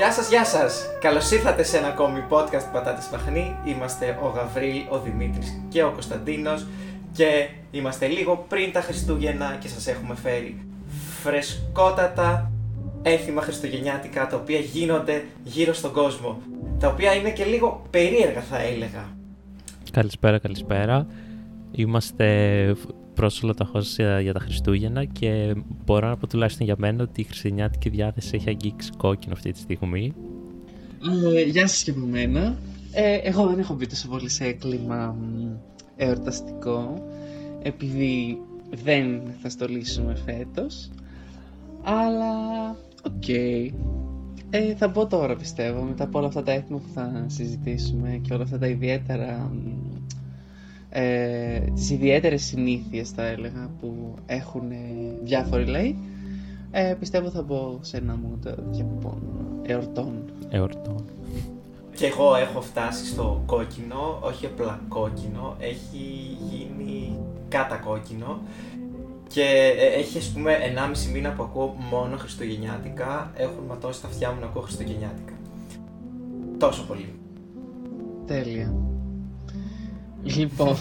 Γεια σας, γεια σας! Καλώς ήρθατε σε ένα ακόμη podcast Πατάτες Παχνή. Είμαστε ο Γαβρίλ, ο Δημήτρης και ο Κωνσταντίνος και είμαστε λίγο πριν τα Χριστούγεννα και σας έχουμε φέρει φρεσκότατα έθιμα χριστουγεννιάτικα τα οποία γίνονται γύρω στον κόσμο. Τα οποία είναι και λίγο περίεργα θα έλεγα. Καλησπέρα, καλησπέρα. Είμαστε πρόσωπα τα για τα Χριστούγεννα και μπορώ να πω τουλάχιστον για μένα ότι η χριστουγεννιάτικη διάθεση έχει αγγίξει κόκκινο αυτή τη στιγμή. Ε, γεια σας και από μένα. Ε, εγώ δεν έχω μπει τόσο πολύ σε κλίμα εορταστικό επειδή δεν θα στολίσουμε φέτος αλλά οκ ε, θα μπω τώρα πιστεύω μετά από όλα αυτά τα έθιμα που θα συζητήσουμε και όλα αυτά τα ιδιαίτερα ε, τις ιδιαίτερες συνήθειες θα έλεγα που έχουν διάφοροι λαοί ε, πιστεύω θα μπω σε ένα mood λοιπόν, εορτών. Εορτών. Και εγώ έχω φτάσει στο κόκκινο, όχι απλά κόκκινο, έχει γίνει κατακόκκινο και ε, έχει ας πούμε 1,5 μήνα που ακούω μόνο χριστουγεννιάτικα, έχουν ματώσει τα αυτιά μου να ακούω χριστουγεννιάτικα. Τόσο πολύ. Τέλεια. Λοιπόν,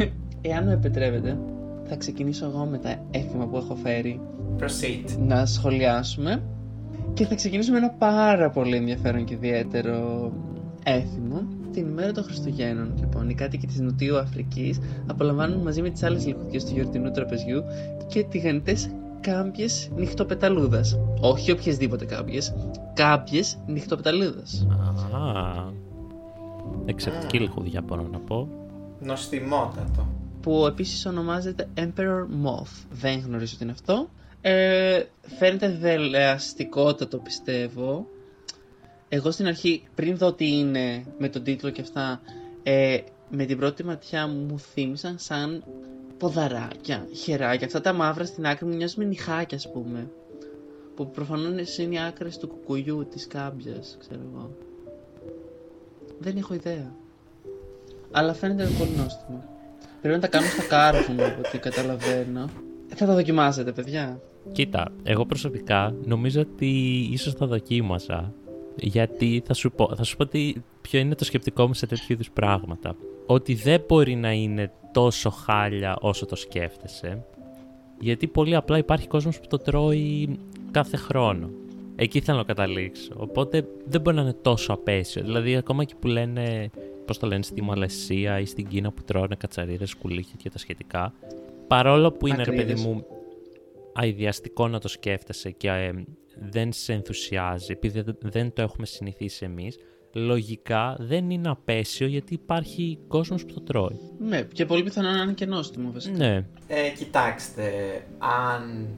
εάν με επιτρέπετε, θα ξεκινήσω εγώ με τα έθιμα που έχω φέρει. Proceed. Να σχολιάσουμε. Και θα ξεκινήσουμε ένα πάρα πολύ ενδιαφέρον και ιδιαίτερο έθιμο. Την ημέρα των Χριστουγέννων, λοιπόν, οι κάτοικοι της Νοτιού Αφρικής απολαμβάνουν μαζί με τις άλλες λιχουδιέ του γιορτινού τραπεζιού και τηγανιτές κάμπιες νυχτοπεταλούδας. Όχι οποιασδήποτε κάμπιες, κάμπιες νυχτοπεταλούδας. Α, εξαιρετική λιχουδιά μπορώ να πω. Νοστιμότατο. Που επίσης ονομάζεται Emperor Moth. Δεν γνωρίζω τι είναι αυτό. Ε, φαίνεται δελεαστικότατο πιστεύω. Εγώ στην αρχή, πριν δω τι είναι με τον τίτλο και αυτά, ε, με την πρώτη ματιά μου θύμισαν σαν ποδαράκια, χεράκια. Αυτά τα μαύρα στην άκρη μου μοιάζουν με νυχάκια, ας πούμε. Που προφανώς είναι οι άκρες του κουκουλιού, της κάμπιας, ξέρω εγώ. Δεν έχω ιδέα αλλά φαίνεται πολύ νόστιμο. Πρέπει να τα κάνουμε στα κάρφου μου, από ό,τι καταλαβαίνω. Θα τα δοκιμάσετε, παιδιά. Κοίτα, εγώ προσωπικά νομίζω ότι ίσως θα δοκίμασα. Γιατί θα σου πω, θα σου πω ότι ποιο είναι το σκεπτικό μου σε τέτοιου είδους πράγματα. Ότι δεν μπορεί να είναι τόσο χάλια όσο το σκέφτεσαι. Γιατί πολύ απλά υπάρχει κόσμος που το τρώει κάθε χρόνο. Εκεί θέλω να καταλήξω. Οπότε δεν μπορεί να είναι τόσο απέσιο. Δηλαδή, ακόμα και που λένε πώς το λένε, στη Μαλαισία ή στην Κίνα που τρώνε κατσαρίδες, κουλίχια και τα σχετικά. Παρόλο που είναι, ρε παιδί μου, αειδιαστικό να το σκέφτεσαι και ε, δεν σε ενθουσιάζει, επειδή δεν το έχουμε συνηθίσει εμείς, λογικά δεν είναι απέσιο γιατί υπάρχει κόσμος που το τρώει. Ναι, και πολύ πιθανό να είναι και νόστιμο βασικά. Ναι. Ε, κοιτάξτε, αν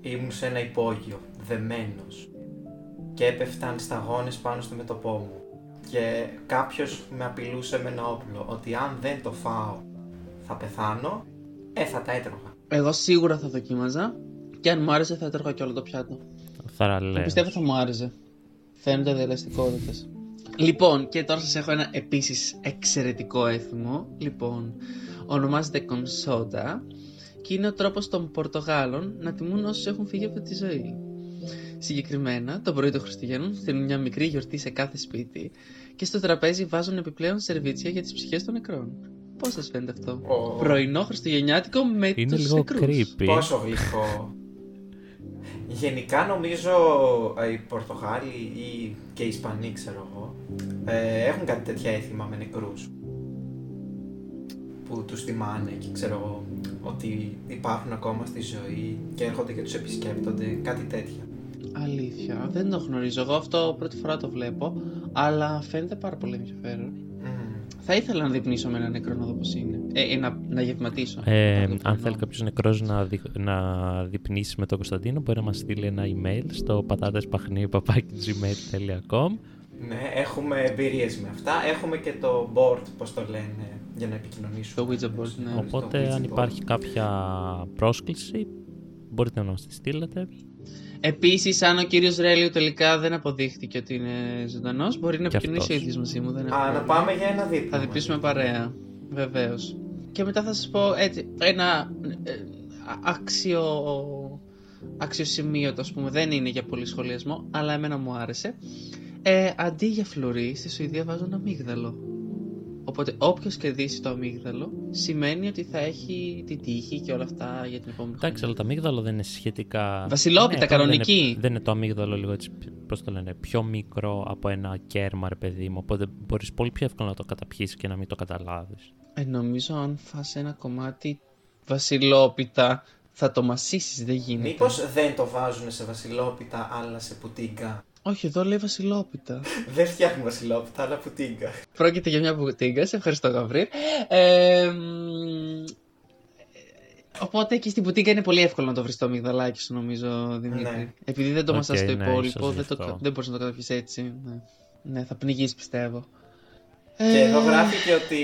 ήμουν σε ένα υπόγειο, δεμένος, και έπεφταν σταγόνες πάνω στο μετωπό μου και κάποιος με απειλούσε με ένα όπλο ότι αν δεν το φάω θα πεθάνω, ε, θα τα έτρωγα. Εγώ σίγουρα θα δοκίμαζα και αν μου άρεσε θα έτρωγα και όλο το πιάτο. Θαραλέ. Πιστεύω θα μου άρεσε. Φαίνονται διαλεστικότητε. Λοιπόν, και τώρα σας έχω ένα επίσης εξαιρετικό έθιμο. Λοιπόν, ονομάζεται κονσόντα και είναι ο τρόπος των Πορτογάλων να τιμούν όσους έχουν φύγει από τη ζωή. Συγκεκριμένα, το πρωί των Χριστουγέννων στείλουν μια μικρή γιορτή σε κάθε σπίτι και στο τραπέζι βάζουν επιπλέον σερβίτσια για τις ψυχές των νεκρών. Πώς σας φαίνεται αυτό, oh. Πρωινό Χριστουγεννιάτικο με Είναι λίγο νεκρούς. creepy. Πόσο γλυκό. Γενικά νομίζω ε, οι Πορτογάλοι ή και οι Ισπανοί, ξέρω εγώ, ε, έχουν κάτι τέτοια έθιμα με νεκρούς που τους θυμάνε και ξέρω εγώ ότι υπάρχουν ακόμα στη ζωή και έρχονται και τους επισκέπτονται, κάτι τέτοια. Αλήθεια, δεν το γνωρίζω. Εγώ αυτό πρώτη φορά το βλέπω, αλλά φαίνεται πάρα πολύ ενδιαφέρον. Θα ήθελα να διπνήσω με ένα νεκρό να δω πώς είναι. Ε, ε, να, να γευματίσω. Ε, αν θέλει κάποιος νεκρός να, δι, να διπνήσει με τον Κωνσταντίνο, μπορεί να μας στείλει ένα email στο πατάτεσπαχνί.gmail.com Ναι, έχουμε εμπειρίες με αυτά. Έχουμε και το board, πώς το λένε, για να επικοινωνήσουμε. Το Ouija board, ναι. Οπότε, αν υπάρχει κάποια πρόσκληση, μπορείτε να μας τη στείλετε. Επίσης, αν ο κύριος Ρέλιο τελικά δεν αποδείχτηκε ότι είναι ζωντανός, μπορεί να επικοινωνήσει ο ίδιος μαζί μου. Δεν Α, να πάμε για ένα δίπλα. Θα διπλήσουμε παρέα. Βεβαίως. Και μετά θα σας πω έτσι, ένα ε, άξιο αξιοσημείωτο, ας πούμε, δεν είναι για πολύ σχολιασμό, αλλά εμένα μου άρεσε. Ε, αντί για φλουρί, στη Σουηδία βάζουν αμύγδαλο. Οπότε όποιος κερδίσει το αμύγδαλο σημαίνει ότι θα έχει την τύχη και όλα αυτά για την επόμενη Εντάξει, αλλά το αμύγδαλο δεν είναι σχετικά. Βασιλόπιτα, Ναι, κανονική. Δεν είναι, δεν είναι το αμύγδαλο λίγο έτσι, πώς το λένε, πιο μικρό από ένα κέρμα, ρε παιδί μου. Οπότε μπορείς πολύ πιο εύκολα να το καταπιείς και να μην το καταλάβεις. Ε, νομίζω αν φας ένα κομμάτι βασιλόπιτα θα το μασήσεις, δεν γίνεται. Μήπως δεν το βάζουν σε βασιλόπιτα, αλλά σε πουτίγκα; Όχι, εδώ λέει βασιλόπιτα. δεν φτιάχνουν βασιλόπιτα, αλλά πουτίγκα. Πρόκειται για μια πουτίγκα, σε ευχαριστώ Γαβρίλ. Ε, μ, οπότε και στην πουτίγκα είναι πολύ εύκολο να το βρεις το αμυγδαλάκι σου, νομίζω, Δημήτρη. Ναι. Επειδή δεν το Οκ, μασάς το ναι, υπόλοιπο, ίσως δεν, γι' το, αυτό. δεν μπορείς να το καταπιείς έτσι. Ναι, ναι θα πνιγείς πιστεύω. Και Ε, εδώ γράφει και ότι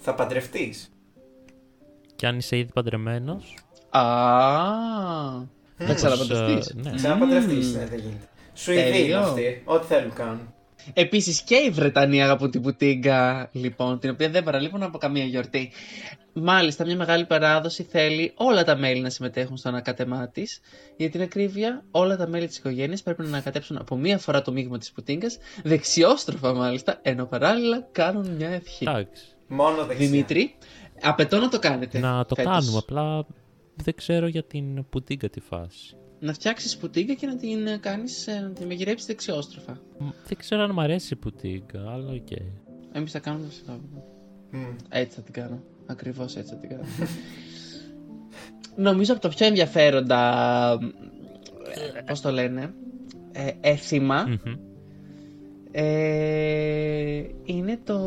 θα παντρευτείς. Και αν είσαι ήδη παντρεμένος. Α, θα ξαναπαντρευτείς. ναι. Ξαναπαντρευτείς, Μμμ. ναι, δεν γίνεται. Σουηδοί είναι Τέλειο. αυτοί. Ό,τι θέλουν κάνουν. Επίσης και οι Βρετανοί αγαπούν την πουτίγκα, λοιπόν, την οποία δεν παραλείπουν από καμία γιορτή. Μάλιστα, μια μεγάλη παράδοση θέλει όλα τα μέλη να συμμετέχουν στο ανακάτεμά της. Για την ακρίβεια, όλα τα μέλη της οικογένειας πρέπει να ανακατέψουν από μία φορά το μείγμα της πουτίγκας, δεξιόστροφα μάλιστα, ενώ παράλληλα κάνουν μια ευχή. Εντάξει. Μόνο δεξιά. Δημήτρη, απαιτώ να το κάνετε. Να το φέτος. κάνουμε. Απλά δεν ξέρω για την πουτίγκα τη φάση. Να φτιάξεις πουτίγκα και να την κάνεις, να την μαγειρέψεις δεξιόστροφα. Μ, Δεν ξέρω αν μου αρέσει η πουτίγκα, αλλά οκ. Εμείς θα κάνουμε δεξιόστροφα. Μμ. Έτσι θα την κάνω. Ακριβώς έτσι θα την κάνω. Νομίζω από το πιο ενδιαφέροντα. Πώς το λένε. Ε, έθιμα. Μμμ. Ε, είναι το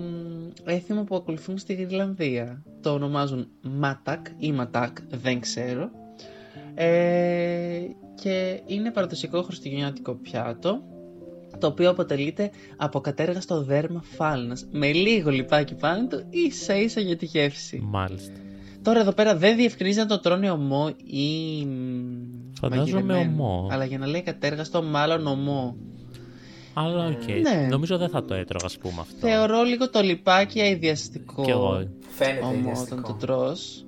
μ, έθιμο που ακολουθούν στη Γρυλανδία. Το ονομάζουν Μάτακ ή Ματάκ, δεν ξέρω. Ε, και είναι παραδοσιακό χριστουγεννιάτικο πιάτο το οποίο αποτελείται από κατέργαστο δέρμα φάλνας με λίγο λιπάκι πάνω του ίσα ίσα για τη γεύση. Μάλιστα. Τώρα εδώ πέρα δεν διευκρινίζει αν το τρώνε ωμό ή μ, Φαντάζομαι μαγειρεμένο. ωμό. Αλλά για να λέει ακατέργαστο μάλλον ωμό. Αλλά οκ. Ναι. Νομίζω δεν θα το έτρωγα, ας πούμε αυτό. Θεωρώ λίγο το λιπάκι αηδιαστικό. Κι εγώ. Φαίνεται Ωμό όταν αηδιαστικό. το τρως.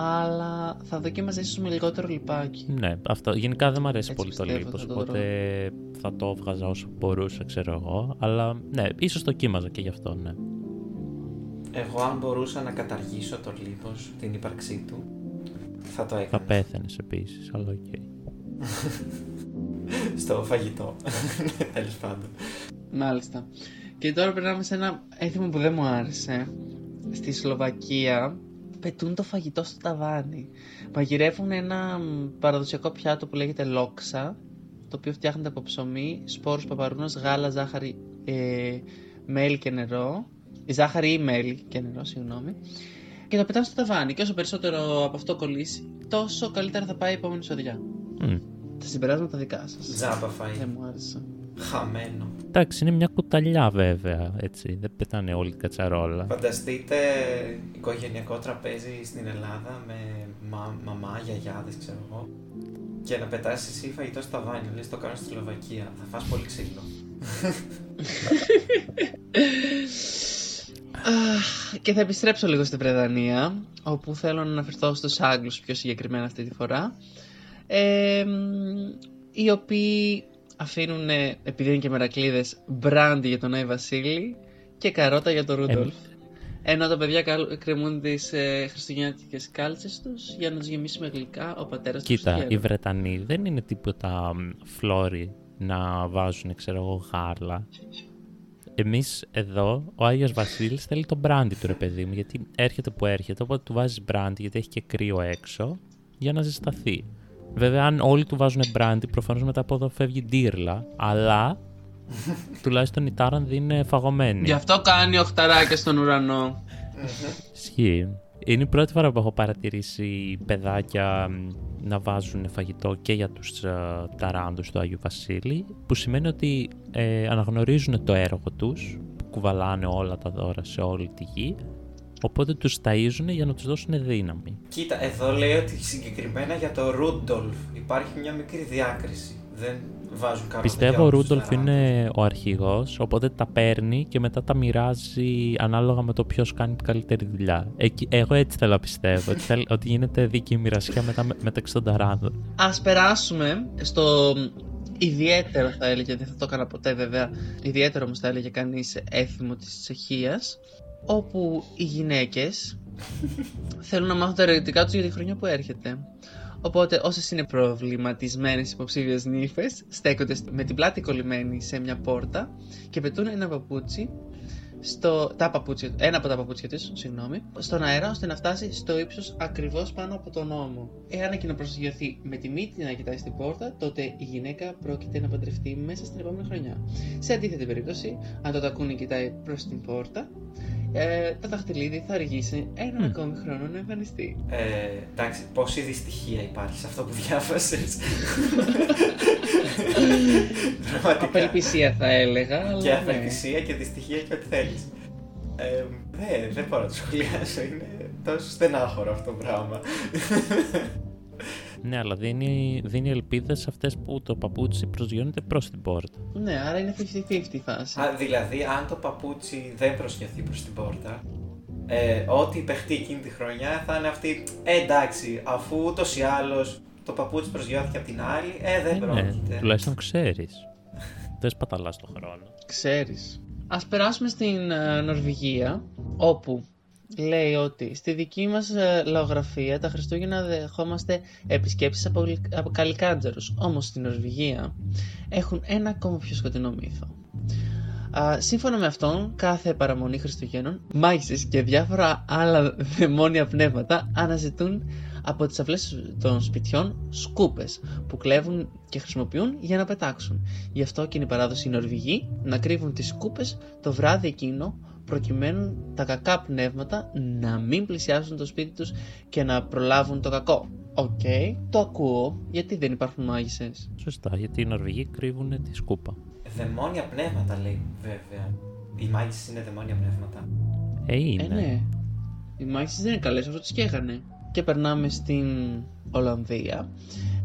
Αλλά θα δοκίμαζα ίσως με λιγότερο λιπάκι. Ναι, αυτό. Γενικά δεν μου αρέσει Έτσι πολύ το πιστεύω, λίπος, θα το οπότε θα το έβγαζα όσο μπορούσα, ξέρω εγώ. Αλλά ναι, ίσως το δοκίμαζα και γι' αυτό, ναι. Εγώ αν μπορούσα να καταργήσω το λίπος, την ύπαρξή του, θα το Θα έκανα. πέθαινες επίσης, αλλά οκ. Στο φαγητό. Τέλος πάντων. Μάλιστα. Και τώρα περνάμε σε ένα έθιμο που δεν μου άρεσε. Στη Σλοβακία πετούν το φαγητό στο ταβάνι. Μαγειρεύουν ένα μ, παραδοσιακό πιάτο που λέγεται λόξα, το οποίο φτιάχνεται από ψωμί, σπόρους παπαρούνας, γάλα, ζάχαρη, ε, μέλι και νερό. Η ζάχαρη ή μέλι και νερό, συγγνώμη. Και το πετάνε στο ταβάνι. Και όσο περισσότερο από αυτό κολλήσει, τόσο καλύτερα θα πάει η επόμενη σοδιά. Μμ. Τα συμπεράσματα δικά σας. Τζάμπα φάει. Δεν μου άρεσε. Χαμένο. Εντάξει, είναι μια κουταλιά βέβαια, έτσι. Δεν πετάνε όλη την κατσαρόλα. Φανταστείτε οικογενειακό τραπέζι στην Ελλάδα με μα, μαμά, γιαγιάδες, ξέρω εγώ. Και να πετάσει εσύ φαγητό στο ταβάνι, λες το κάνω στη Σλοβακία. Θα φας πολύ ξύλο. Αχ, Και θα επιστρέψω λίγο στη Βρετανία, όπου θέλω να αναφερθώ στους Άγγλους πιο συγκεκριμένα αυτή τη φορά, ε, μ, οι οποίοι αφήνουν, ε, επειδή είναι και μερακλείδες, μπράντι για τον Άι Βασίλη και καρότα για τον Ρούντολφ. Ενώ τα παιδιά καλ- κρεμούν τις ε, χριστουγεννιάτικες κάλτσες τους για να τους γεμίσει με γλυκά ο πατέρας τους Κοίτα, οι Χριστουγέννων. Βρετανοί δεν είναι τίποτα μ, φλόροι να βάζουν, ξέρω εγώ, γάρλα. Εμείς εδώ, ο Άγιος Βασίλης θέλει το μπράντι του ρε παιδί μου, γιατί έρχεται που έρχεται, οπότε του βάζεις μπράντι γιατί έχει και κρύο έξω, για να ζεσταθεί. Βέβαια, αν όλοι του βάζουν μπράντι, προφανώς μετά από εδώ φεύγει ντύρλα, αλλά τουλάχιστον η Τάρανδη είναι φαγωμένη. Γι' αυτό κάνει οχταράκια στον ουρανό. Ισχύει. Είναι η πρώτη φορά που έχω παρατηρήσει παιδάκια μ, να βάζουν φαγητό και για τους ε, ταράνδους του Άγιου Βασίλη, που σημαίνει ότι ε, αναγνωρίζουν το έργο τους, που κουβαλάνε όλα τα δώρα σε όλη τη γη, οπότε τους ταΐζουν για να τους δώσουν δύναμη. Κοίτα, εδώ λέει ότι συγκεκριμένα για το Ρούντολφ υπάρχει μια μικρή διάκριση. Δεν, βάζουν κάποιο Πιστεύω ο Ρούντολφ είναι ο αρχηγός, οπότε τα παίρνει και μετά τα μοιράζει ανάλογα με το ποιος κάνει την καλύτερη δουλειά. Εκεί, εγώ έτσι θέλω να πιστεύω, ότι, θέλ- ότι γίνεται δίκαιη μοιρασιά μετά, μεταξύ των ταράνδων. Ας περάσουμε στο ιδιαίτερο θα έλεγε, δεν θα το έκανα ποτέ βέβαια, ιδιαίτερο όμως θα έλεγε κανείς έθιμο της Τσεχίας, όπου οι γυναίκες θέλουν να μάθουν τα ερωτικά τους για τη χρονιά που έρχεται. Οπότε όσες είναι προβληματισμένες υποψήφιες νύφες στέκονται με την πλάτη κολλημένη σε μια πόρτα και πετούν ένα παπούτσι στο, τα παπούτσια, ένα από τα παπούτσια της, συγγνώμη, στον αέρα ώστε να φτάσει στο ύψος ακριβώς πάνω από τον ώμο. Εάν εκείνο προσγειωθεί με τη μύτη να κοιτάει στην πόρτα, τότε η γυναίκα πρόκειται να παντρευτεί μέσα στην επόμενη χρονιά. Σε αντίθετη περίπτωση, αν το τακούνι κοιτάει προς την πόρτα, ε, το δαχτυλίδι θα αργήσει έναν Μμ. ακόμη χρόνο να εμφανιστεί. Ε, εντάξει, πόση δυστυχία υπάρχει σε αυτό που διάβασες. Πραγματικά. Απελπισία θα έλεγα, αλλά Και ναι. απελπισία και δυστυχία και ό,τι θέλεις. Ε, δεν, δεν μπορώ να το σχολιάσω, είναι τόσο στενάχωρο αυτό το πράγμα. Ναι, αλλά δίνει, δίνει ελπίδες σε αυτές που το παπούτσι προσγειώνεται προς την πόρτα. Ναι, άρα είναι 50-50 η φάση. Α, δηλαδή, αν το παπούτσι δεν προσγειωθεί προς την πόρτα, ε, ό,τι παιχτεί εκείνη τη χρονιά θα είναι αυτή, ε, εντάξει, αφού ούτως ή άλλως το παπούτσι προσγειώθηκε από την άλλη, ε, δεν Ε, ναι, πρόκειται. τουλάχιστον ξέρεις. δεν σπαταλάς το χρόνο. Ξέρεις. Ας περάσουμε στην ε, Νορβηγία, όπου λέει ότι στη δική μας ε, λαογραφία τα Χριστούγεννα δεχόμαστε επισκέψεις από, γλυ- από καλικάντζαρους. Όμως στην Νορβηγία έχουν ένα ακόμα πιο σκοτεινό μύθο. Α, σύμφωνα με αυτόν, κάθε παραμονή Χριστουγέννων, μάγισσες και διάφορα άλλα δαιμόνια πνεύματα αναζητούν από τις αυλές των σπιτιών σκούπες που κλέβουν και χρησιμοποιούν για να πετάξουν. Γι' αυτό και είναι η παράδοση οι Νορβηγοί να κρύβουν τις σκούπες το βράδυ εκείνο προκειμένου τα κακά πνεύματα να μην πλησιάσουν το σπίτι τους και να προλάβουν το κακό. Οκ, το ακούω. Γιατί δεν υπάρχουν μάγισσες. Σωστά, γιατί οι Νορβηγοί κρύβουν τη σκούπα. Δαιμόνια πνεύματα λέει, βέβαια. Οι μάγισσες είναι δαιμόνια πνεύματα. Ε, είναι. Ε, ναι. Οι μάγισσες δεν είναι καλές, αυτό τις καίγανε. Και περνάμε στην Ολλανδία.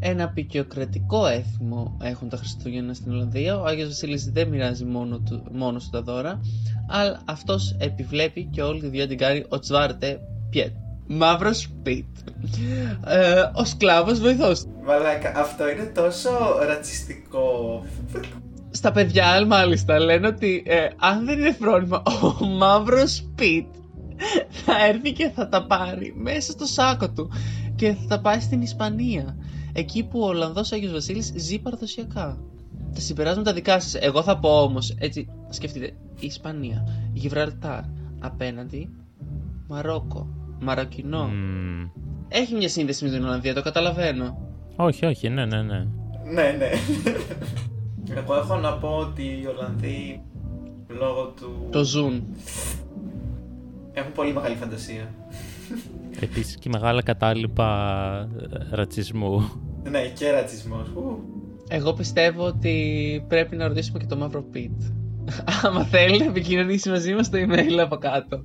Ένα αποικιοκρατικό έθιμο έχουν τα Χριστούγεννα στην Ολλανδία. Ο Άγιος Βασίλης δεν μοιράζει μόνο του, μόνος του τα δώρα, αλλά αυτός επιβλέπει και όλη τη δουλειά την κάνει ο Τσβάρτε Πιέτ. Μαύρος σπιτ. Ε, ο σκλάβος βοηθός του. Μαλάκα, αυτό είναι τόσο ρατσιστικό. Στα παιδιά, μάλιστα, λένε ότι ε, αν δεν είναι φρόνημα, ο μαύρος σπιτ θα έρθει και θα τα πάρει μέσα στο σάκο του και θα τα πάει στην Ισπανία. Εκεί που ο Ολλανδός Άγιος Βασίλης ζει παραδοσιακά. Τα συμπεράσματα δικά σας. Εγώ θα πω όμως, έτσι, σκεφτείτε, η Ισπανία, Γιβραλτάρ, απέναντι, Μαρόκο, Μαροκινό. Μμμ. Έχει μια σύνδεση με την Ολλανδία, το καταλαβαίνω. όχι, όχι, ναι, ναι, ναι. ναι, ναι. Εγώ έχω να πω ότι οι Ολλανδοί λόγω του. Το ζουν. Έχουν πολύ μεγάλη φαντασία. Επίσης και μεγάλα κατάλοιπα ε, ρατσισμού. Ναι, και ρατσισμό. Εγώ πιστεύω ότι πρέπει να ρωτήσουμε και το μαύρο Πιτ. Άμα θέλει να επικοινωνήσει μαζί μας το email από κάτω.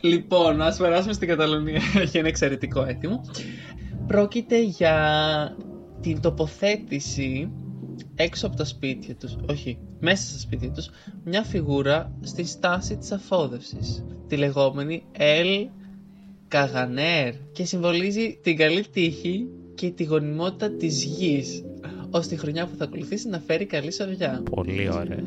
Λοιπόν, ας περάσουμε στην Καταλωνία. Έχει ένα εξαιρετικό έτοιμο. Πρόκειται για την τοποθέτηση έξω από τα σπίτια τους, όχι, μέσα στα σπίτια τους, μια φιγούρα στη στάση της αφόδευσης. Τη λεγόμενη El Καγανέρ και συμβολίζει την καλή τύχη και τη γονιμότητα της γης ώστε η χρονιά που θα ακολουθήσει να φέρει καλή σαβιά. Πολύ ωραία.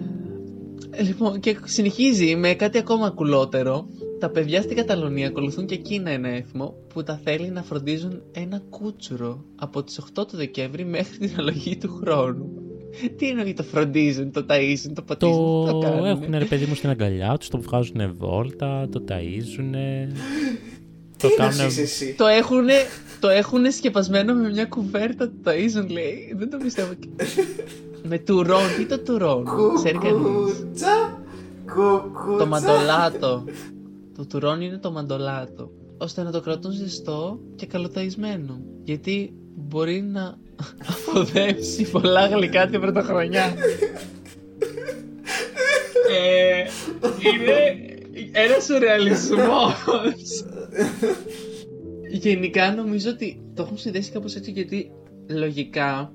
Ε, Λοιπόν, και συνεχίζει με κάτι ακόμα κουλότερο. Τα παιδιά στην Καταλωνία ακολουθούν και εκείνα ένα έθιμο που τα θέλει να φροντίζουν ένα κούτσουρο από τις 8 του Δεκέμβρη μέχρι την αλλογή του χρόνου. Τι εννοεί το φροντίζουν, το ταΐζουν, το ποτίζουν, Το το κάνουν. έχουν ρε παιδί μου στην αγκαλιά τους, το βγάζουν βόλτα, το ταΐζουν. Τι το κάνουν... κάνουν. εσύ; Το έχουνε, το έχουνε σκεπασμένο με μια κουβέρτα, το ταΐζουν λέει. Δεν το πιστεύω. με τουρόν, τι το τουρόν, ξέρει κανείς; Κουκούτσα. Κουκούτσα. Το μαντολάτο. Το τουρόν είναι το μαντολάτο. Ώστε να το κρατούν ζεστό και καλοταϊσμένο. Γιατί μπορεί να αποδέψει πολλά γλυκά την πρωτοχρονιά. ε, είναι ένας σουρεαλισμός. Γενικά νομίζω ότι το έχουν συνδέσει κάπως έτσι γιατί λογικά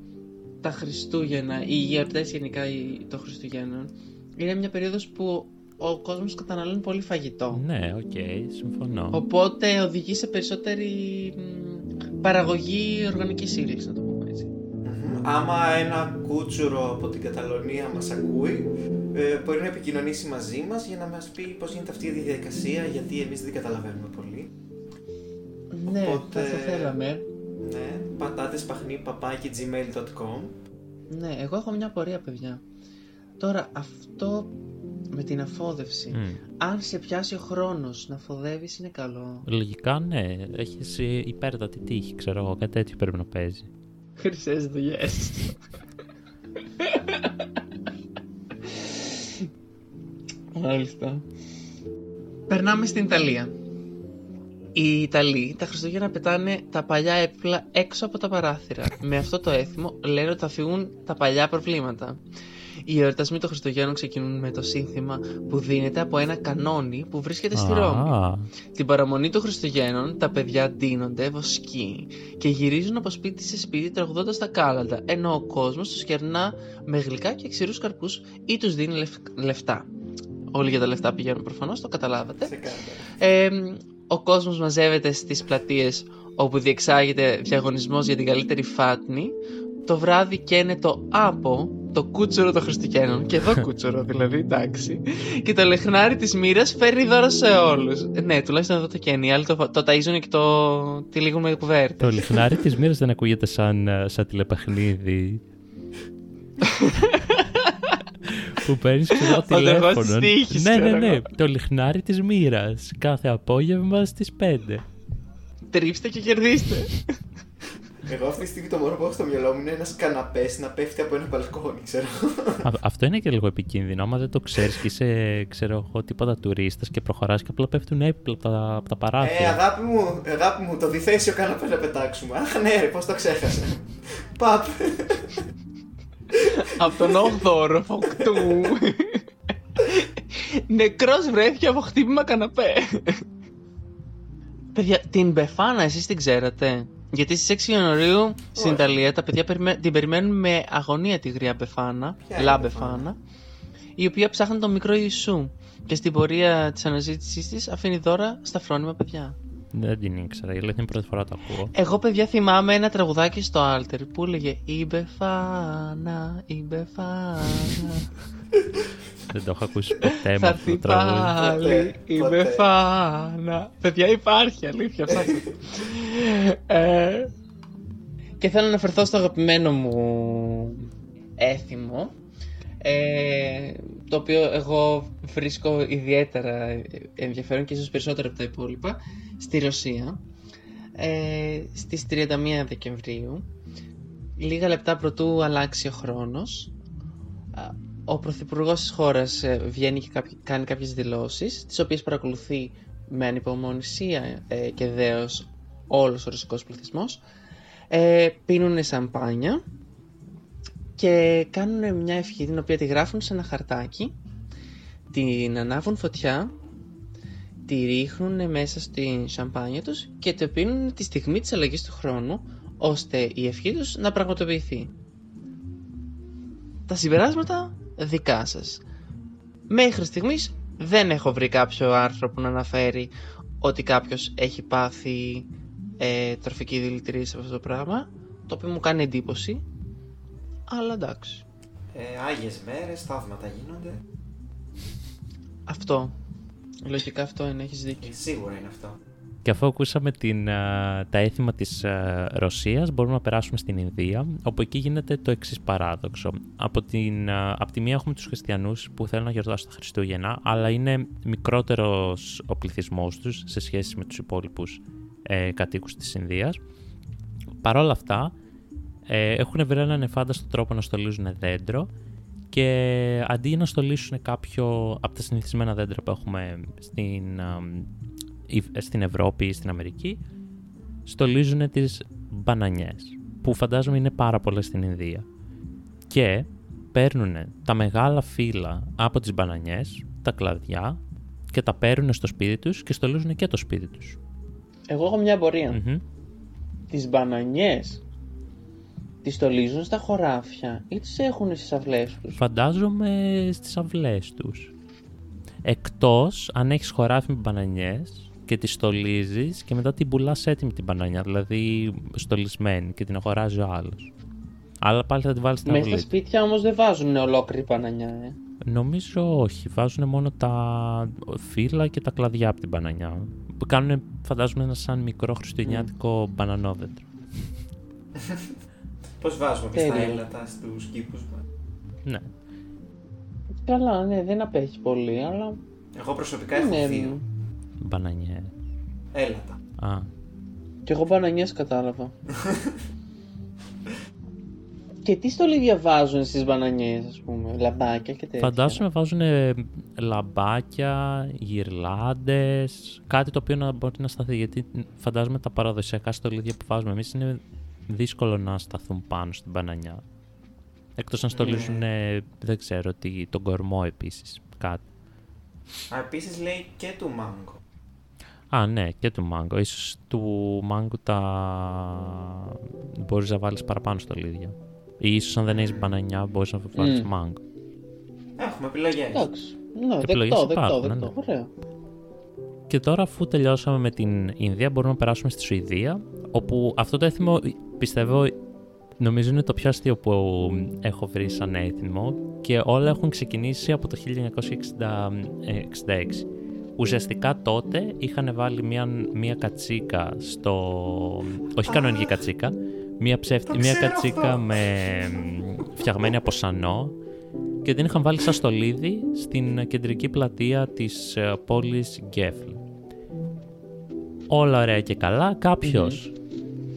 τα Χριστούγεννα, οι γιορτές γενικά οι- των Χριστουγέννων, είναι μια περίοδος που ο κόσμος καταναλώνει πολύ φαγητό. Ναι, οκ, συμφωνώ. Οπότε οδηγεί σε περισσότερη μ, παραγωγή οργανικής ύλης, να το πούμε έτσι. Μμμ. Άμα ένα κούτσουρο από την Καταλωνία μας ακούει, ε, μπορεί να επικοινωνήσει μαζί μας για να μας πει πώς γίνεται αυτή η διαδικασία, γιατί εμείς δεν καταλαβαίνουμε πολύ. Ναι, Οπότε- θα το θέλαμε. Ναι, πατάτεσπαχνή παπάκι gmail.com Ναι, εγώ έχω μια απορία, παιδιά. Τώρα, αυτό με την αφόδευση, Μμ. αν σε πιάσει ο χρόνος να αφοδεύεις, είναι καλό. Λογικά ναι, έχεις ε, υπέρτατη τύχη, ξέρω εγώ, κάτι τέτοιο πρέπει να παίζει. Χρυσές δουλειές. Μάλιστα. Περνάμε στην Ιταλία. Οι Ιταλοί τα Χριστούγεννα πετάνε τα παλιά έπιπλα έξω από τα παράθυρα. Με αυτό το έθιμο λένε ότι θα φύγουν τα παλιά προβλήματα. Οι εορτασμοί των Χριστουγέννων ξεκινούν με το σύνθημα που δίνεται από ένα κανόνι που βρίσκεται στη Ρώμη. Α, Την παραμονή των Χριστουγέννων τα παιδιά ντύνονται βοσκοί και γυρίζουν από σπίτι σε σπίτι τραγουδώντας τα κάλαντα, ενώ ο κόσμος τους κερνά με γλυκά και ξηρούς καρπούς ή τους δίνει λεφ- λεφτά. Όλοι για τα λεφτά πηγαίνουν προφανώς, το καταλάβατε. Ξεκάθαρα. Ε, ο κόσμος μαζεύεται στις πλατείες όπου διεξάγεται διαγωνισμός για την καλύτερη φάτνη. Το βράδυ καίνε το άπο, το κούτσουρο των Χριστουγέννων. Και εδώ κούτσουρο δηλαδή, εντάξει. Και το λεχνάρι της μοίρας φέρνει δώρο σε όλους. Ε, Ναι, τουλάχιστον εδώ το καίνει. Οι άλλοι το, το ταΐζουν και το τυλίγουν με κουβέρτες. το λιχνάρι της μοίρας δεν ακούγεται σαν, ε, σαν τηλεπαιχνίδι. που παίρνεις ξέρω, Όταν εγώ τηλέφωνο. στις τύχεις, ναι, ναι, ξέρω ναι. εγώ. Το λιχνάρι της μοίρας. Κάθε απόγευμα στις 5. Τρίψτε και κερδίστε. Εγώ αυτή τη στιγμή το μόνο που έχω στο μυαλό μου είναι ένας καναπές να πέφτει από ένα μπαλκόνι, ξέρω. Α, αυτό είναι και λίγο επικίνδυνο. Άμα δεν το ξέρεις και είσαι, ξέρω εγώ, τίποτα τουρίστας και προχωράς και απλά πέφτουν έπιπλα από τα, από τα Ε, παράθυρα. αγάπη μου, αγάπη μου, το διθέσιο καναπές να πετάξουμε. Αχ, ναι, ρε, πώς το ξέχασα. Παπ. από τον 8ο όροφο του. Νεκρός βρέθηκε από χτύπημα καναπέ. Παιδιά, την Μπεφάνα εσείς την ξέρατε; Γιατί στις 6 Ιανουαρίου στην Όχι. Ιταλία τα παιδιά περιμέ- την περιμένουν με αγωνία τη γριά Μπεφάνα, Ποια είναι Λα η Μπεφάνα; Μπεφάνα, η οποία ψάχνει τον μικρό Ιησού και στην πορεία της αναζήτησής της αφήνει δώρα στα φρόνιμα παιδιά. Δεν την ήξερα. Η αλήθεια είναι η πρώτη φορά το ακούω. Εγώ, παιδιά, θυμάμαι ένα τραγουδάκι στο Alter που έλεγε Η Μπεφάνα, η Μπεφάνα. δεν το έχω ακούσει ποτέ με Θα αυτό έρθει το τραγούδι. πάλι Ποτέ, η ποτέ. Μπεφάνα. Παιδιά, υπάρχει αλήθεια. ψάξτε. ε, και θέλω να αναφερθώ στο αγαπημένο μου έθιμο. Ε, το οποίο εγώ βρίσκω ιδιαίτερα ενδιαφέρον και ίσως περισσότερο από τα υπόλοιπα στη Ρωσία ε, στις 31 Δεκεμβρίου λίγα λεπτά πρωτού αλλάξει ο χρόνος α, ο Πρωθυπουργός της χώρας ε, βγαίνει και κάποι- κάνει κάποιες δηλώσεις τις οποίες παρακολουθεί με ανυπομονησία ε, και δέος όλος ο ρωσικός πληθυσμός ε, πίνουνε σαμπάνια και κάνουν μια ευχή την οποία τη γράφουν σε ένα χαρτάκι την ανάβουν φωτιά τη ρίχνουν μέσα στην σαμπάνια τους και το πίνουν τη στιγμή της αλλαγής του χρόνου ώστε η ευχή τους να πραγματοποιηθεί. Τα συμπεράσματα δικά σας. Μέχρι στιγμής δεν έχω βρει κάποιο άρθρο που να αναφέρει ότι κάποιος έχει πάθει ε, τροφική δηλητηρίαση από αυτό το πράγμα το οποίο μου κάνει εντύπωση αλλά εντάξει. Ε, Άγιες μέρες, θαύματα γίνονται. Αυτό. Λογικά αυτό είναι, έχεις Ε, δίκιο. σίγουρα είναι αυτό. Και αφού ακούσαμε την, α, τα έθιμα της α, Ρωσίας, μπορούμε να περάσουμε στην Ινδία, όπου εκεί γίνεται το εξής παράδοξο. Από, την, α, από τη μία έχουμε τους χριστιανούς που θέλουν να γιορτάσουν τα Χριστούγεννα, αλλά είναι μικρότερος ο πληθυσμός τους σε σχέση με τους υπόλοιπους ε, κατοίκους της Ινδίας. Παρ' όλα αυτά, ε, έχουν βρει έναν εφάνταστο τρόπο να στολίζουν δέντρο και αντί να στολίσουν κάποιο από τα συνηθισμένα δέντρα που έχουμε στην, α, η- στην Ευρώπη ή στην Αμερική, στολίζουν τις μπανανιές, που φαντάζομαι είναι πάρα πολλές στην Ινδία. Και παίρνουν τα μεγάλα φύλλα από τις μπανανιές, τα κλαδιά, και τα παίρνουν στο σπίτι τους και στολίζουν και το σπίτι τους. Εγώ έχω μια απορία. Μμμ. Τις μπανανιές Τις στολίζουν στα χωράφια ή τις έχουν στις αυλές τους; Φαντάζομαι στις αυλές τους. Εκτός αν έχεις χωράφι με μπανανιές και τη στολίζεις και μετά την πουλάς έτοιμη την μπανανιά, δηλαδή στολισμένη και την αγοράζει ο άλλος. Αλλά πάλι θα τη βάλεις στην Μέσα αυλή. στα σπίτια όμως δεν βάζουν ολόκληρη μπανανιά, ε. Νομίζω όχι. Βάζουν μόνο τα φύλλα και τα κλαδιά από την μπανανιά. Που κάνουν, φαντάζομαι, ένα σαν μικρό χριστουγεννιάτικο μπανανόδεντρο. Πώς βάζουμε και στα Τέλεια. έλατα στους κήπους μας; Ναι. Καλά, ναι, δεν απέχει πολύ, αλλά... Εγώ προσωπικά έχω είναι... δύο. Μπανανιέ. Έλατα. Α, Κι εγώ μπανανιές κατάλαβα. και τι στολίδια βάζουν στις μπανανιές, ας πούμε, λαμπάκια και τέτοια; φαντάζομαι βάζουν λαμπάκια, γυρλάντες, κάτι το οποίο να μπορεί να σταθεί. Γιατί φαντάζομαι τα παραδοσιακά στολίδια που βάζουμε εμείς είναι δύσκολο να σταθούν πάνω στην μπανανιά. Εκτός να στολίζουν, ε, δεν ξέρω, τι, τον κορμό επίσης, κάτι. Α, επίσης λέει και του μάγκο. Α, ναι, και του μάγκο. Ίσως του μάγκο τα μπορείς να βάλεις παραπάνω στολίδια. Ή ίσως αν δεν έχεις μπανανιά μπορείς να βάλεις Μμ. μάγκο. Έχουμε επιλογές. Εντάξει, ναι, Επιλογές δεκτό, δεκτό, υπάρχουν, δεκτό, ναι. ωραίο. Και τώρα αφού τελειώσαμε με την Ινδία μπορούμε να περάσουμε στη Σουηδία όπου αυτό το έθιμο πιστεύω νομίζω είναι το πιο αστείο που έχω βρει σαν έθιμο και όλα έχουν ξεκινήσει από το 1966. Ουσιαστικά τότε είχαν βάλει μια, μια κατσίκα στο... όχι κανονική κατσίκα, μια, ψεύτη, Το μια ξέρω κατσίκα αυτό. με φτιαγμένη από σανό και την είχαν βάλει σαν στολίδι στην κεντρική πλατεία της ε, πόλης Γκέφλ. Όλα ωραία και καλά. Κάποιος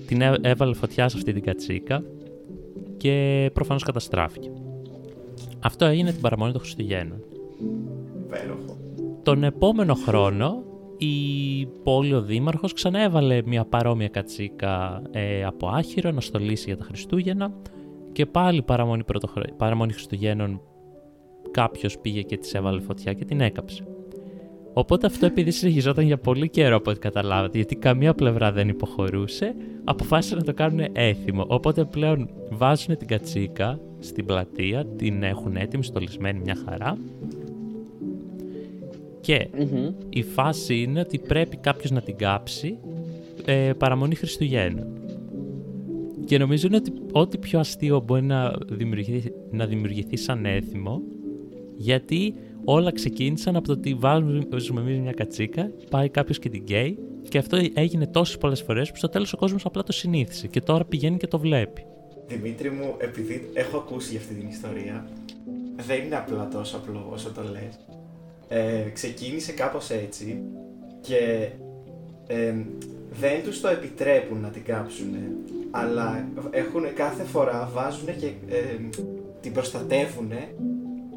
την έ- έβαλε φωτιά σε αυτή την κατσίκα και προφανώς καταστράφηκε. Αυτό έγινε την παραμονή των Χριστουγέννων. Υπέροχο. Τον επόμενο χρόνο η πόλη ο Δήμαρχος ξανά έβαλε μια παρόμοια κατσίκα ε, από άχυρο να στολίσει για τα Χριστούγεννα και πάλι παραμονή, πρωτοχρω... παραμονή Χριστουγέννων κάποιος πήγε και της έβαλε φωτιά και την έκαψε. Οπότε αυτό επειδή συνεχιζόταν για πολύ καιρό από ό,τι καταλάβατε, γιατί καμία πλευρά δεν υποχωρούσε, αποφάσισαν να το κάνουν έθιμο. Οπότε πλέον βάζουν την κατσίκα στην πλατεία, την έχουν έτοιμη, στολισμένη μια χαρά και Μμμ. η φάση είναι ότι πρέπει κάποιος να την κάψει ε, παραμονή Χριστουγέννων. Και νομίζω είναι ότι ό,τι πιο αστείο μπορεί να δημιουργηθεί, να δημιουργηθεί σαν έθιμο, γιατί όλα ξεκίνησαν από το ότι βάζουμε εμείς μια κατσίκα, πάει κάποιος και την καίει, και αυτό έγινε τόσες πολλές φορές που στο τέλος ο κόσμος απλά το συνήθισε και τώρα πηγαίνει και το βλέπει. Δημήτρη μου, επειδή έχω ακούσει για αυτή την ιστορία, δεν είναι απλά τόσο απλό όσο το λες. Ε, ξεκίνησε κάπως έτσι και ε, δεν τους το επιτρέπουν να την κάψουν, αλλά έχουν κάθε φορά βάζουν και ε, την προστατεύουν,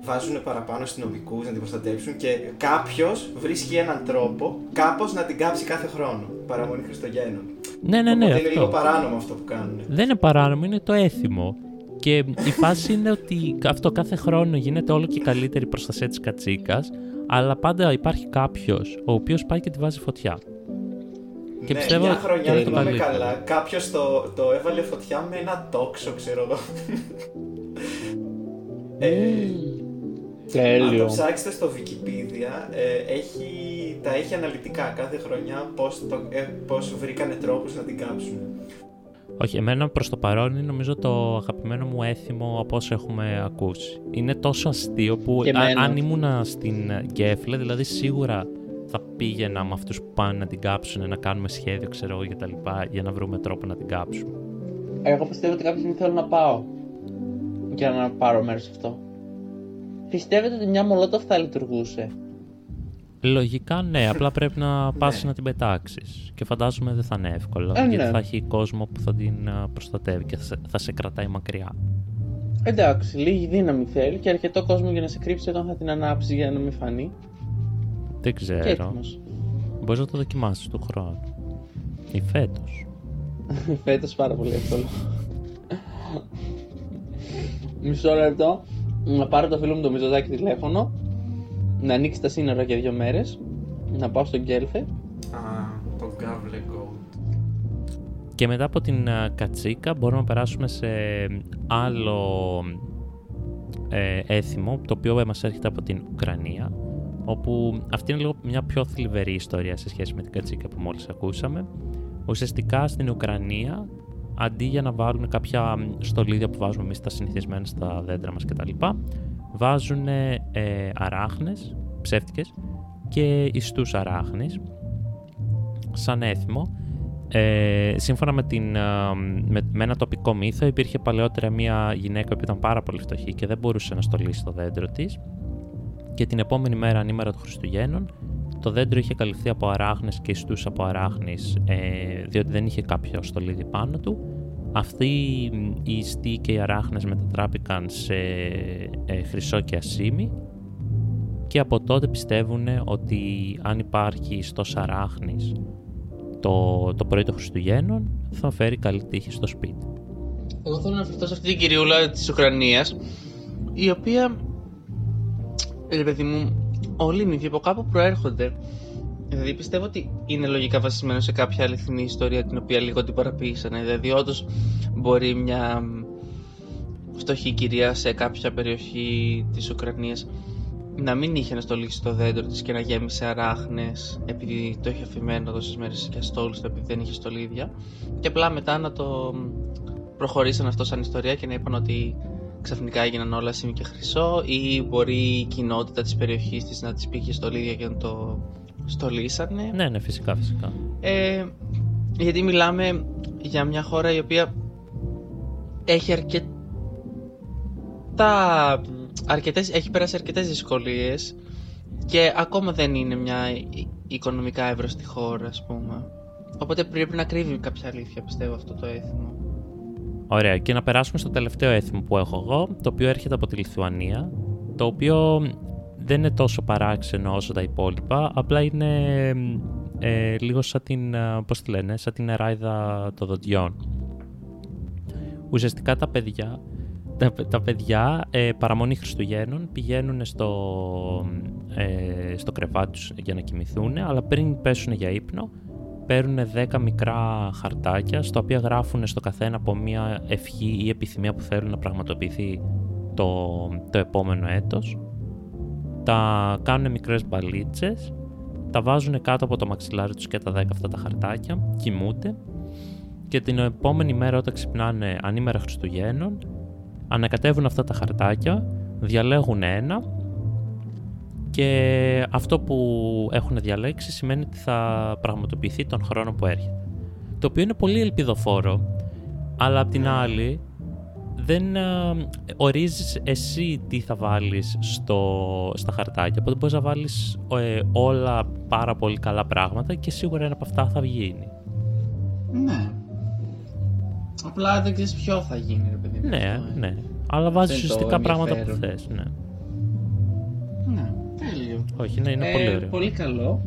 βάζουν παραπάνω αστυνομικούς να την προστατεύσουν και κάποιος βρίσκει έναν τρόπο κάπως να την κάψει κάθε χρόνο, παραμονή Χριστουγέννων. Ναι, ναι, ναι, Οπότε είναι αυτό. λίγο παράνομο αυτό που κάνουν. Δεν είναι παράνομο, είναι το έθιμο. Και η φάση είναι ότι αυτό κάθε χρόνο γίνεται όλο και καλύτερη προστασία της κατσίκας, αλλά πάντα υπάρχει κάποιος ο οποίος πάει και τη βάζει φωτιά. Και ναι, πιστεύω μια ότι χρονιά, είναι αν το θυμάμαι καλύτερο. καλά, κάποιος το, το έβαλε φωτιά με ένα τόξο, ξέρω εγώ. ε, αν το Τέλειο. ψάξετε στο Wikipedia, ε, έχει, τα έχει αναλυτικά κάθε χρονιά πώς, το, ε, πώς βρήκανε τρόπους να την κάψουν. Όχι, εμένα προς το παρόν είναι νομίζω το αγαπημένο μου έθιμο από όσο έχουμε ακούσει. Είναι τόσο αστείο που Και α- εμένα. αν ήμουνα στην ε, Γκέφλε, δηλαδή σίγουρα θα πήγαινα με αυτούς που πάνε να την κάψουν, να κάνουμε σχέδιο, ξέρω εγώ, για τα λοιπά, για να βρούμε τρόπο να την κάψουμε. Εγώ πιστεύω ότι κάποια στιγμή θέλω να πάω για να πάρω μέρος σε αυτό. Πιστεύετε ότι μια μολότοφ θα λειτουργούσε; Λογικά ναι, απλά πρέπει να πας Ναι. να την πετάξεις. Και φαντάζομαι δεν θα είναι εύκολο, Ε, γιατί ναι. θα έχει κόσμο που θα την α, προστατεύει και θα σε, θα σε κρατάει μακριά. Εντάξει, λίγη δύναμη θέλει και αρκετό κόσμο για να σε κρύψει όταν θα την ανάψει για να μην φανεί. Δεν Και ξέρω. έτοιμος. Μπορείς να το δοκιμάσεις του χρόνου. Ή φέτος. Φέτος πάρα πολύ εύκολο. Μισό λεπτό. Να πάρω το φίλο μου το Μιζοδάκι τηλέφωνο. Να ανοίξει τα σύνορα για δύο μέρες. Να πάω στον Γκέλφε. Α, το Gavle Gold. Και μετά από την κατσίκα μπορούμε να περάσουμε σε άλλο ε, έθιμο, το οποίο μας έρχεται από την Ουκρανία, όπου αυτή είναι λίγο μια πιο θλιβερή ιστορία σε σχέση με την κατσίκα που μόλις ακούσαμε. Ουσιαστικά στην Ουκρανία, αντί για να βάλουν κάποια στολίδια που βάζουμε εμείς τα συνηθισμένα στα δέντρα μας κτλ, βάζουν ε, αράχνες, ψεύτικες, και ιστούς αράχνες, σαν έθιμο, ε, σύμφωνα με, την, με, με, ένα τοπικό μύθο, υπήρχε παλαιότερα μια γυναίκα που ήταν πάρα πολύ φτωχή και δεν μπορούσε να στολίσει το δέντρο της. Και την επόμενη μέρα, ανήμερα των Χριστουγέννων, το δέντρο είχε καλυφθεί από αράχνες και ιστούς από αράχνης, ε, διότι δεν είχε κάποιο στολίδι πάνω του. Αυτοί οι ιστοί και οι αράχνες μετατράπηκαν σε ε, χρυσό και ασίμι και από τότε πιστεύουν ότι αν υπάρχει ιστός αράχνης το, το πρωί των Χριστουγέννων θα φέρει καλή τύχη στο σπίτι. Εγώ θέλω να αναφερθώ σε αυτή την κυριούλα της Ουκρανίας η οποία, ρε παιδί μου, όλοι οι μύθοι από κάπου προέρχονται. Δηλαδή πιστεύω ότι είναι λογικά βασισμένο σε κάποια αληθινή ιστορία την οποία λίγο την παραποίησαν. Δηλαδή όντως μπορεί μια φτωχή κυρία σε κάποια περιοχή της Ουκρανίας να μην είχε να στολίσει το δέντρο της και να γέμισε αράχνες επειδή το είχε αφημένο τόσες μέρες και αστόλιστο επειδή δεν είχε στολίδια και απλά μετά να το προχωρήσαν αυτό σαν ιστορία και να είπαν ότι ξαφνικά έγιναν όλα σήμη και χρυσό ή μπορεί η κοινότητα της περιοχής της να της πήγε στολίδια και να το στολίσανε. Ναι, ναι, φυσικά, φυσικά. Ε, γιατί μιλάμε για μια χώρα η οποία έχει αρκετά αρκετές, έχει περάσει αρκετές δυσκολίες και ακόμα δεν είναι μια οικονομικά εύρωστη χώρα, ας πούμε. Οπότε πρέπει να κρύβει κάποια αλήθεια, πιστεύω, αυτό το έθιμο. Ωραία. Και να περάσουμε στο τελευταίο έθιμο που έχω εγώ, το οποίο έρχεται από τη Λιθουανία, το οποίο δεν είναι τόσο παράξενο όσο τα υπόλοιπα, απλά είναι ε, λίγο σαν την, ε, πώς τη λένε, σαν την εράιδα των δοντιών. Ουσιαστικά τα παιδιά τα, τα παιδιά ε, παραμονή Χριστουγέννων πηγαίνουν στο, ε, στο κρεβάτι τους για να κοιμηθούν, αλλά πριν πέσουν για ύπνο παίρνουν 10 μικρά χαρτάκια, στα οποία γράφουν στο καθένα από μια ευχή ή επιθυμία που θέλουν να πραγματοποιηθεί το, το επόμενο έτος. Τα κάνουν μικρές μπαλίτσες, τα βάζουν κάτω από το μαξιλάρι τους και τα 10 αυτά τα χαρτάκια, κοιμούνται και την επόμενη μέρα όταν ξυπνάνε ανήμερα Χριστουγέννων ανακατεύουν αυτά τα χαρτάκια, διαλέγουν ένα και αυτό που έχουν διαλέξει σημαίνει ότι θα πραγματοποιηθεί τον χρόνο που έρχεται. Το οποίο είναι πολύ ελπιδοφόρο, αλλά απ' την άλλη δεν ε, ορίζεις εσύ τι θα βάλεις στο, στα χαρτάκια, οπότε μπορείς να βάλεις ε, όλα πάρα πολύ καλά πράγματα και σίγουρα ένα από αυτά θα γίνει. Ναι. Απλά δεν ξέρεις ποιο θα γίνει, ρε παιδί. Ναι, ε. ναι. Αλλά βάζεις ουσιαστικά πράγματα που θες. Ναι. ναι, τέλειο. Όχι, ναι, είναι ε, πολύ ωραίο. Πολύ καλό.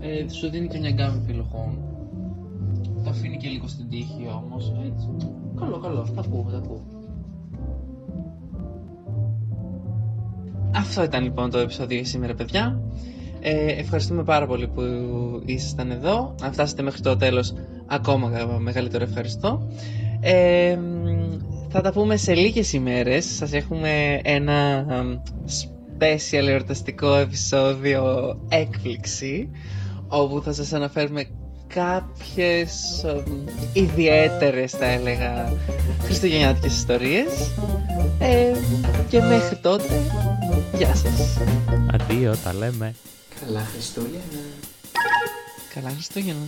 Ε, σου δίνει και μια γκάμη επιλογών. Το αφήνει και λίγο στην τύχη όμως. Καλό, καλό. Τα ακούω, τα ακούω. Αυτό ήταν λοιπόν το επεισόδιο για σήμερα, παιδιά. Ε, ευχαριστούμε πάρα πολύ που ήσασταν εδώ. Αν φτάσετε μέχρι το τέλος, ακόμα μεγαλύτερο ευχαριστώ. Ε, θα τα πούμε σε λίγες ημέρες. Σας έχουμε ένα special εορταστικό επεισόδιο έκπληξη όπου θα σας αναφέρουμε κάποιες ιδιαίτερες θα έλεγα χριστουγεννιάτικες ιστορίες. Ε, και μέχρι τότε γεια σας. Αντίο, τα λέμε. Καλά Χριστούγεννα. Καλά Χριστούγεννα